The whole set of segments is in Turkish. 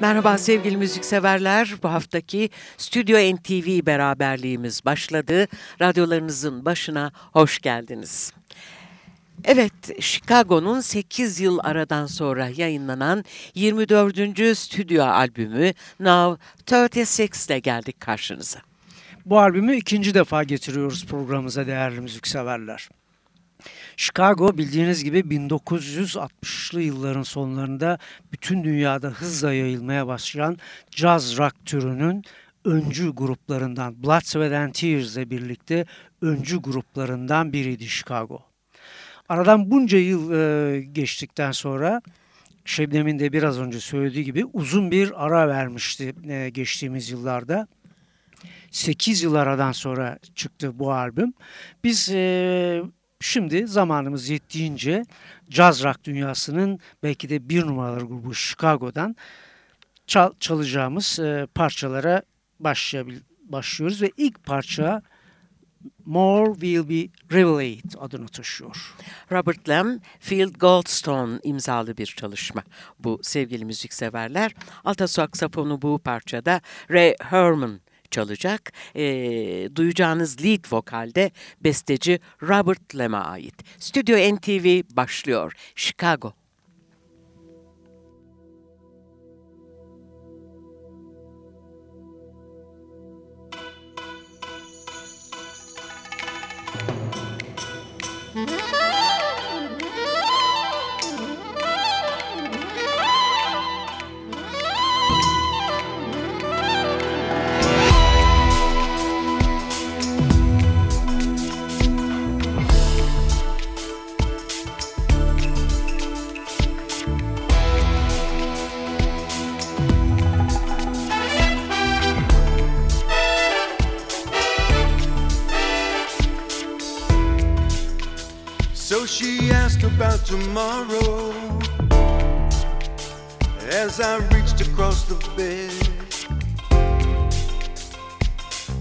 Merhaba sevgili müzikseverler. Bu haftaki Stüdyo NTV beraberliğimiz başladı. Radyolarınızın başına hoş geldiniz. Evet, Chicago'nun 8 yıl aradan sonra yayınlanan 24. stüdyo albümü Now 36 ile geldik karşınıza. Bu albümü ikinci defa getiriyoruz programımıza değerli müzikseverler. Chicago bildiğiniz gibi 1960'lı yılların sonlarında bütün dünyada hızla yayılmaya başlayan jazz rock türünün öncü gruplarından Blood, Sweat and Tears ile birlikte öncü gruplarından biriydi Chicago. Aradan bunca yıl e, geçtikten sonra Şebnem'in de biraz önce söylediği gibi uzun bir ara vermişti e, geçtiğimiz yıllarda. 8 yıl aradan sonra çıktı bu albüm. Biz e, Şimdi zamanımız yettiğince jazz rock dünyasının belki de bir numaralı grubu Chicago'dan çal çalacağımız e, parçalara başlıyoruz ve ilk parça More Will Be Revelate adını taşıyor. Robert Lamb, Field Goldstone imzalı bir çalışma. Bu sevgili müzikseverler. Alta saksafonu bu parçada Ray Herman çalacak. E, duyacağınız lead vokalde besteci Robert Lem'a ait. Stüdyo NTV başlıyor. Chicago. About tomorrow as I reached across the bed.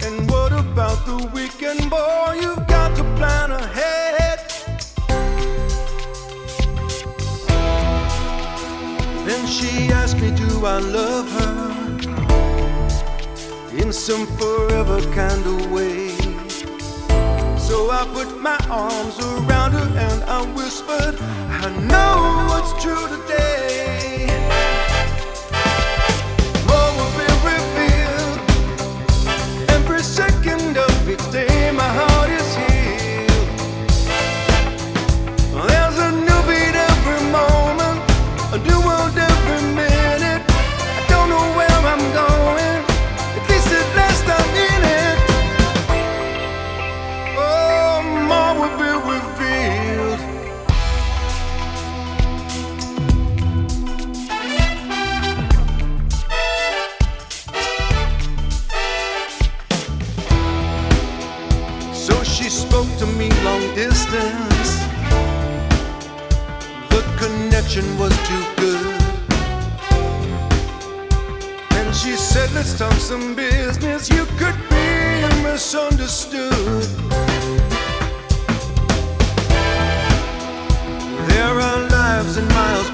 And what about the weekend, boy? You've got to plan ahead. Then she asked me, Do I love her in some forever kind of way? So I put my arms around her and I whispered, I know what's true today.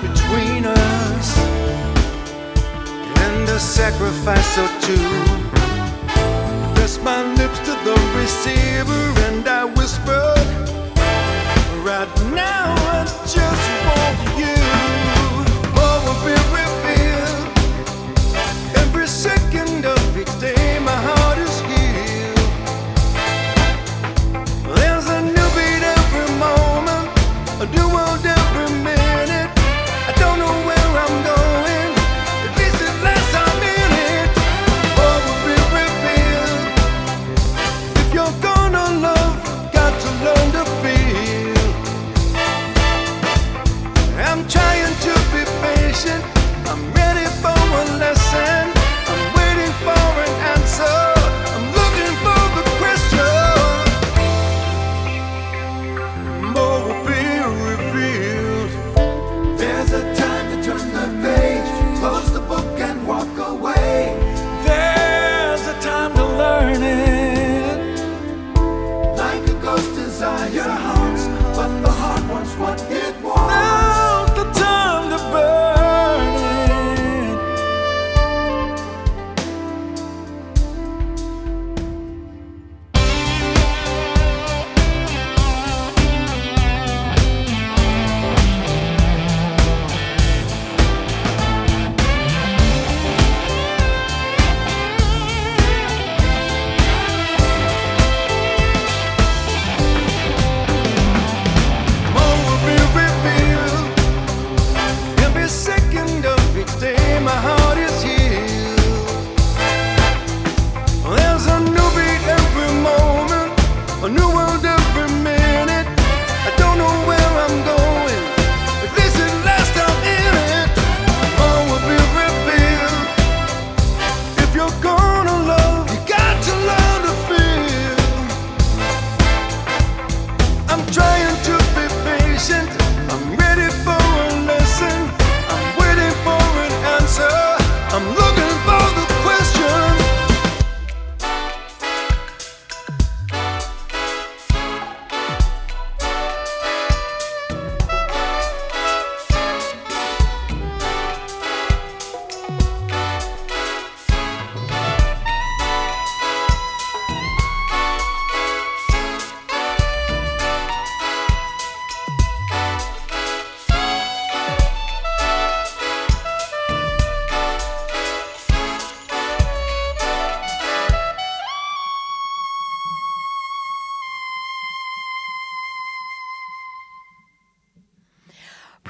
Between us, and a sacrifice or two. Press my lips to the receiver, and I whispered, Right now,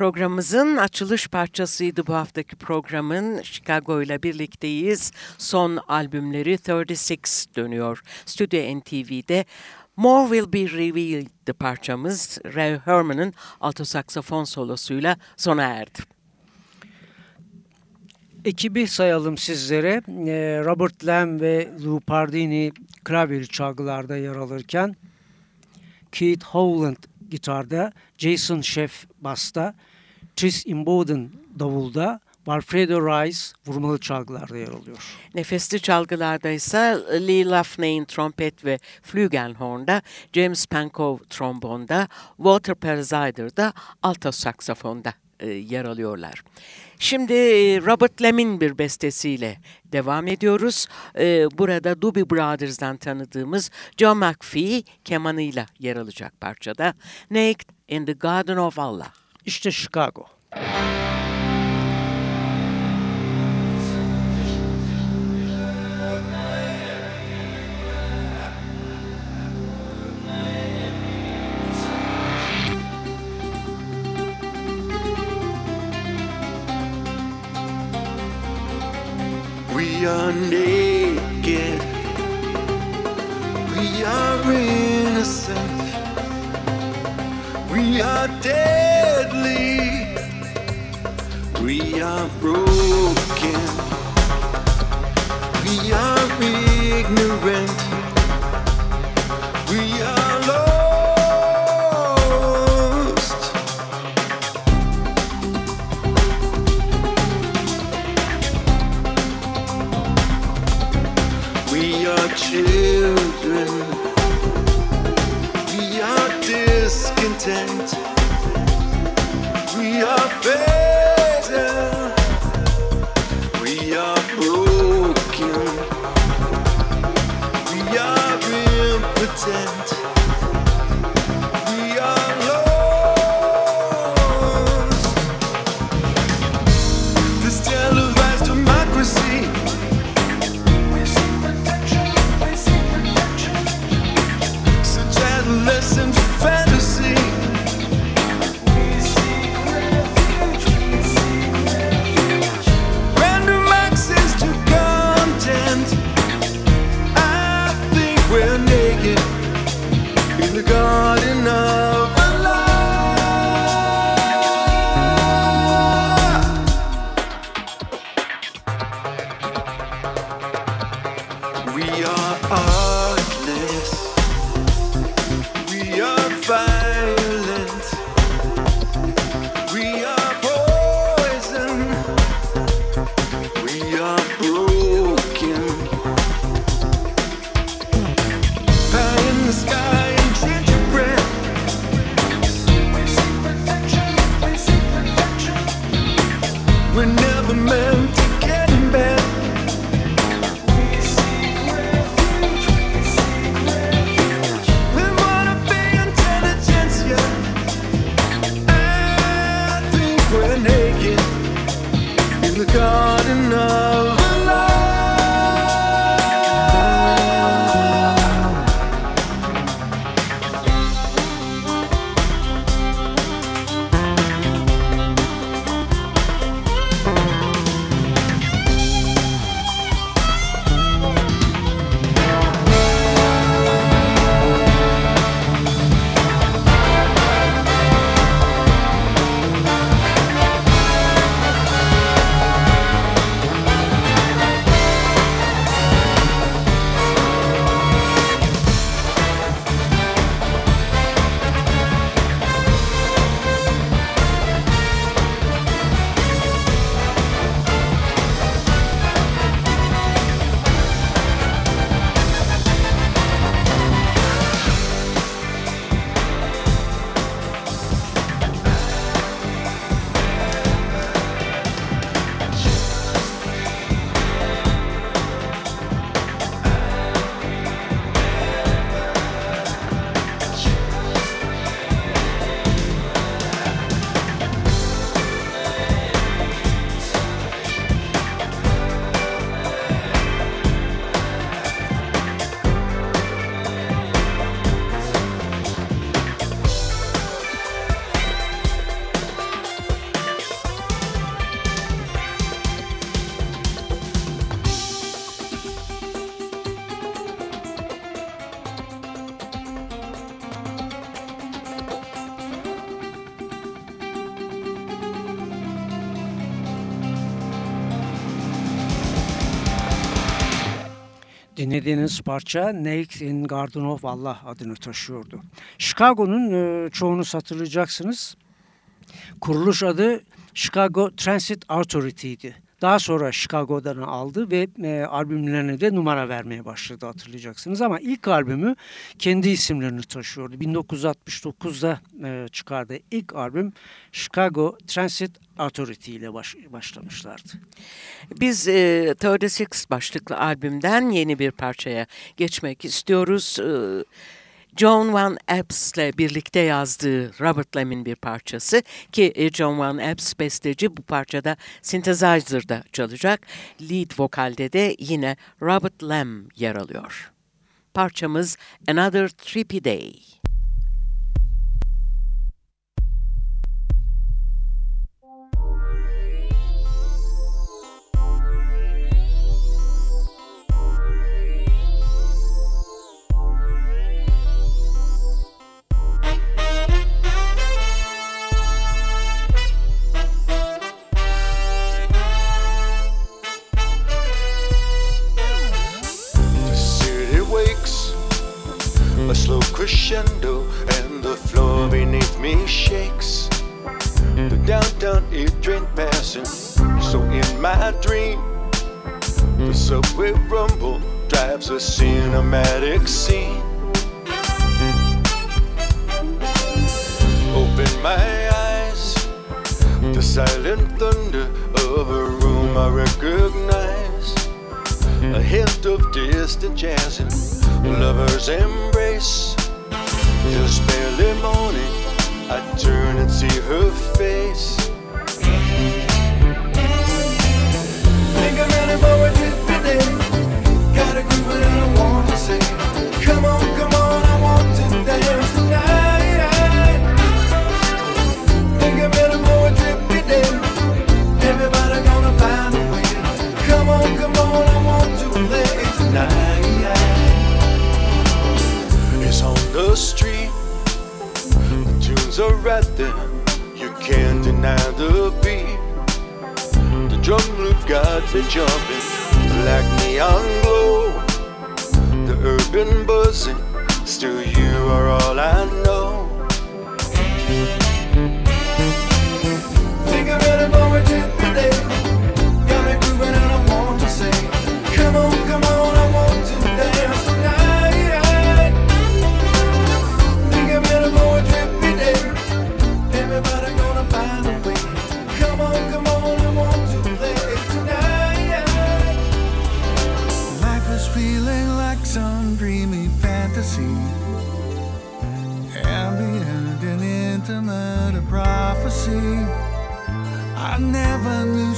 Programımızın açılış parçasıydı bu haftaki programın. Chicago ile birlikteyiz. Son albümleri 36 dönüyor. Studio NTV'de More Will Be Revealed parçamız Ray Herman'ın alto saksafon solosuyla sona erdi. Ekibi sayalım sizlere. Ee, Robert Lamb ve Lou Pardini klavyeli çalgılarda yer alırken Keith Howland gitarda, Jason Sheff basta, Tris Imboden davulda, Walfredo Rice vurmalı çalgılarda yer alıyor. Nefesli çalgılarda ise Lee Lafney'in trompet ve flügelhorn'da, James Pankow trombonda, Walter Perzider'da alto saksafonda e, yer alıyorlar. Şimdi e, Robert Lem'in bir bestesiyle devam ediyoruz. E, burada Doobie Brothers'dan tanıdığımız John McPhee kemanıyla yer alacak parçada Naked in the Garden of Allah. İşte Chicago. We are naked. We are innocent. We are We are broken. We are ignorant. We are lost. We are children. baby. Dinlediğiniz parça Naked in Garden of Allah adını taşıyordu. Chicago'nun e, çoğunu hatırlayacaksınız. Kuruluş adı Chicago Transit Authority'ydi. Daha sonra Chicago'dan aldı ve e, albümlerine de numara vermeye başladı hatırlayacaksınız. Ama ilk albümü kendi isimlerini taşıyordu. 1969'da e, çıkardığı ilk albüm Chicago Transit Authority ile baş, başlamışlardı. Biz e, 36 başlıklı albümden yeni bir parçaya geçmek istiyoruz. E, John Van Epps'le birlikte yazdığı Robert Lamb'in bir parçası ki e, John Van Epps besteci bu parçada synthesizer'da çalacak. Lead vokalde de yine Robert Lamb yer alıyor. Parçamız Another Trippy Day. Crescendo and the floor beneath me shakes. The downtown air train passing, so in my dream, the subway rumble drives a cinematic scene. Open my eyes, the silent thunder of a room I recognize. A hint of distant jazz and lovers embrace. Just barely morning, I turn and see her face. Think I'm ready for a. Got a I want to come on, got jumping like neon glow. The urban buzzing, still you are all I know.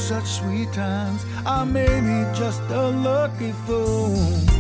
Such sweet times. I may be just a lucky fool.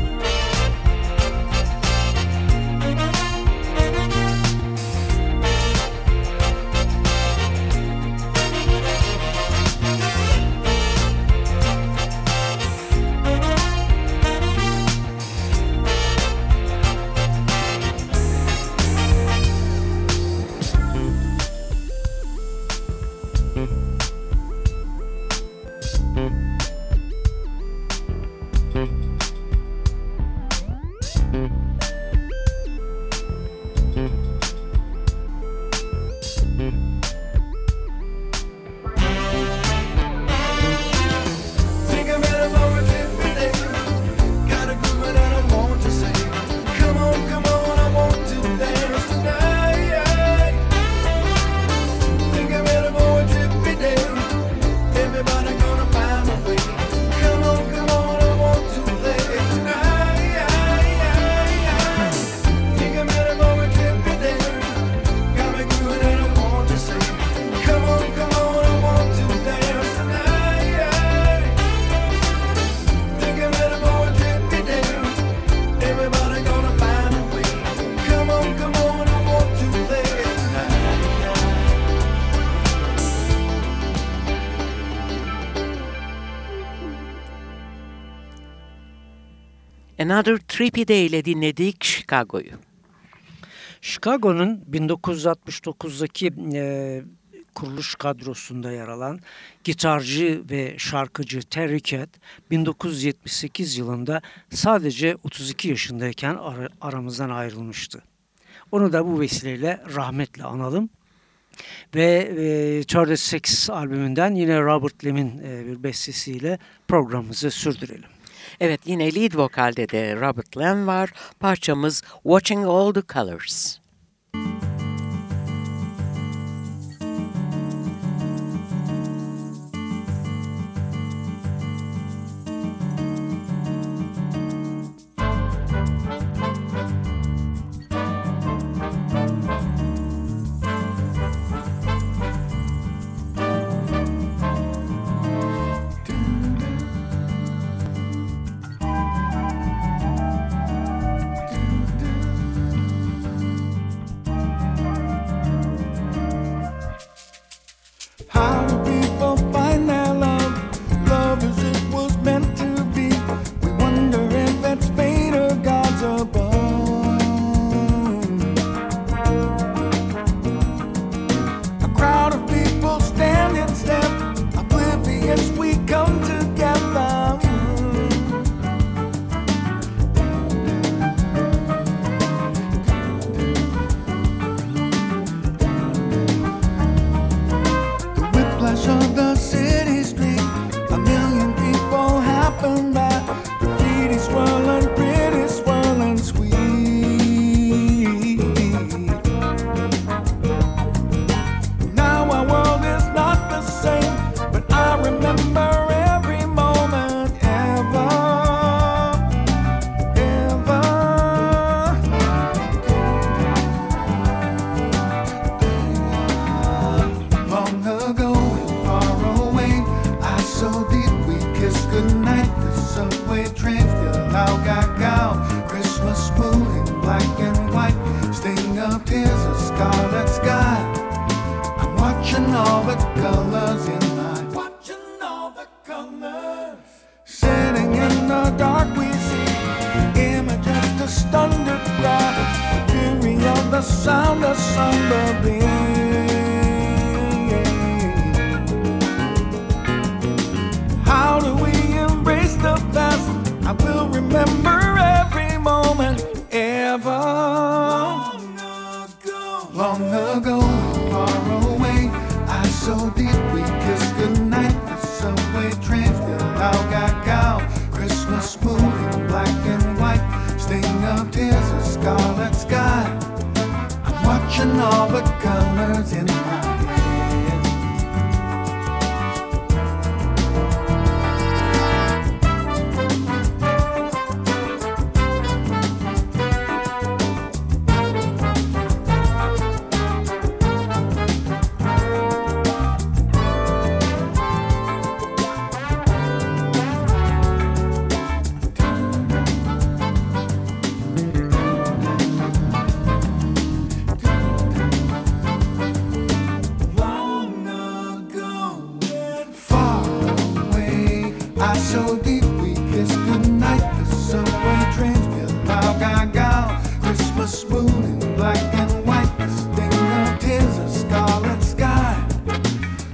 Day ile dinledik Chicago'yu. Chicago'nun 1969'daki e, kuruluş kadrosunda yer alan gitarcı ve şarkıcı Terry Cat 1978 yılında sadece 32 yaşındayken ar aramızdan ayrılmıştı. Onu da bu vesileyle rahmetle analım. Ve e, Charles Six albümünden yine Robert Lem'in e, bir bestesiyle programımızı sürdürelim. Evet yine lead vokalde de Robert Lem var. Parçamız Watching All the Colors. How Long ago, long ago, far away, I so deep we kissed goodnight. The subway trains still out gaga. Christmas moon in black and white, sting of tears, a scarlet sky. I'm watching all the colors in my I so deep we kissed goodnight. The subway trains feel loud gaga. Christmas moon in black and white. The sting of tears, a scarlet sky.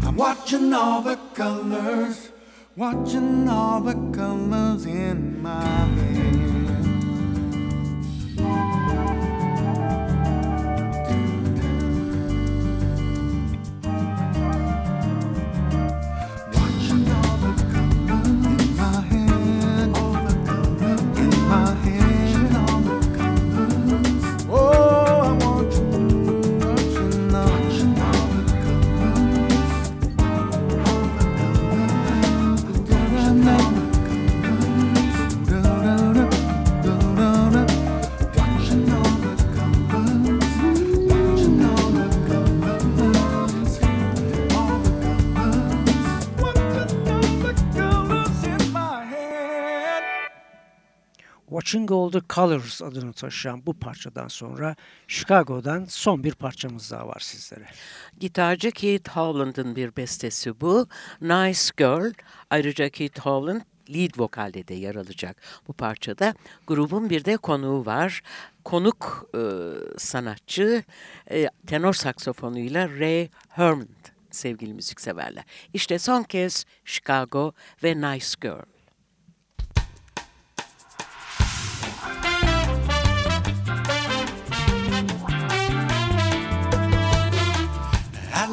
I'm watching all the colors, watching all the colors in my head. Watching the Colors adını taşıyan bu parçadan sonra Chicago'dan son bir parçamız daha var sizlere. Gitarcı Keith Howland'ın bir bestesi bu. Nice Girl. Ayrıca Keith Howland lead vokalde de yer alacak bu parçada. Grubun bir de konuğu var. Konuk e, sanatçı e, tenor saksofonuyla Ray Hermond sevgili müzikseverler. İşte son kez Chicago ve Nice Girl.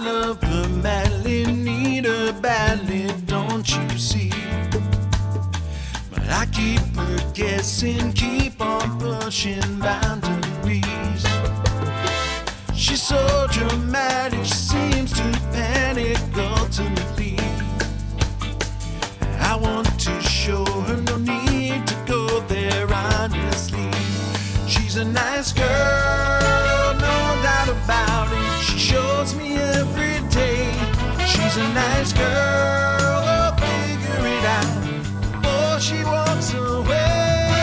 Her madly, need badly, don't you see? But I keep her guessing, keep on pushing boundaries. She's so dramatic, she seems to panic ultimately. I want to show her no need to go there honestly. She's a nice girl, She's a nice girl, I'll figure it out before she walks away.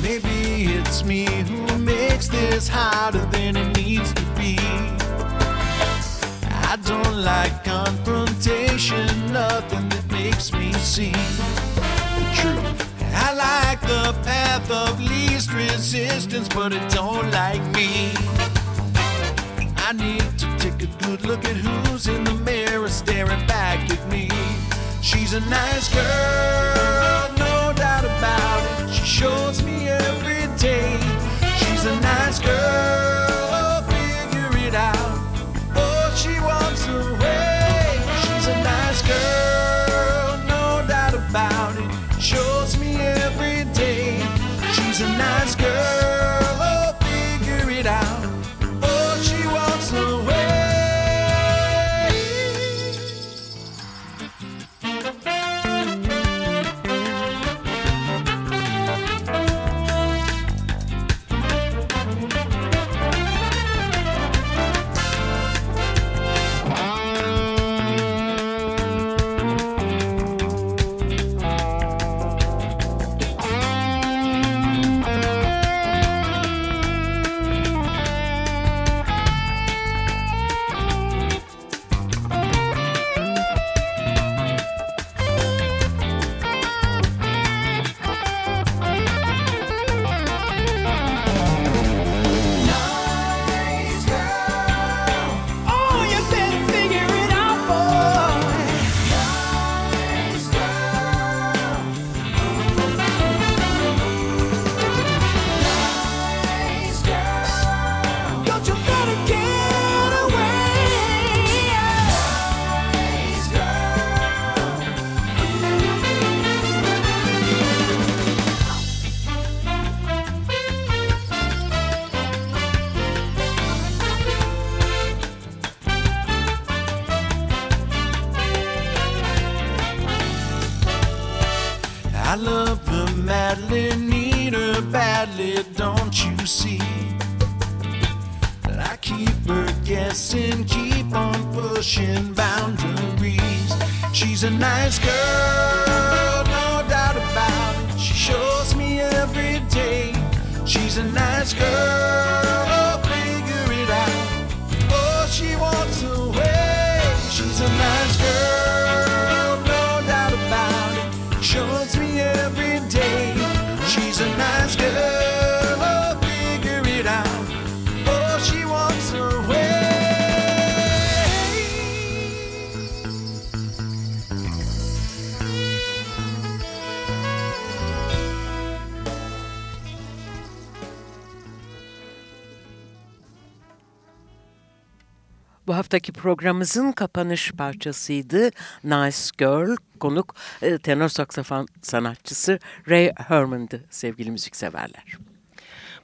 Maybe it's me who makes this harder than it needs to be. I don't like confrontation, nothing that makes me see the truth. I like the path of least resistance, but it don't like me. Need to take a good look at who's in the mirror staring back at me. She's a nice girl, no doubt about it. She shows me every day. She's a nice girl, you see? But I keep her guessing, keep on pushing boundaries. She's a nice girl, no doubt about it. She shows me every day. She's a nice girl, Bu haftaki programımızın kapanış parçasıydı. Nice Girl. Konuk e, tenor saksafon sanatçısı Ray Herman'dı sevgili müzikseverler.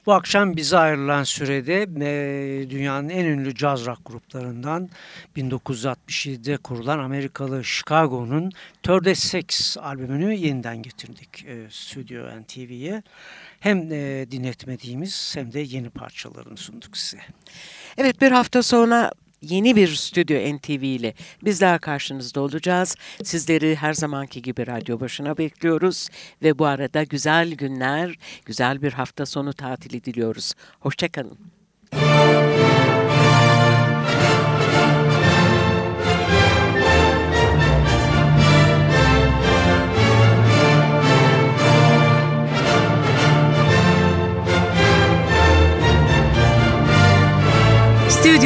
Bu akşam bize ayrılan sürede e, dünyanın en ünlü caz rock gruplarından 1967'de kurulan Amerikalı Chicago'nun Third Six albümünü yeniden getirdik e, Stüdyo NTV'ye. Hem e, dinletmediğimiz hem de yeni parçalarını sunduk size. Evet bir hafta sonra yeni bir Stüdyo NTV ile bizler karşınızda olacağız. Sizleri her zamanki gibi radyo başına bekliyoruz ve bu arada güzel günler, güzel bir hafta sonu tatili diliyoruz. Hoşçakalın.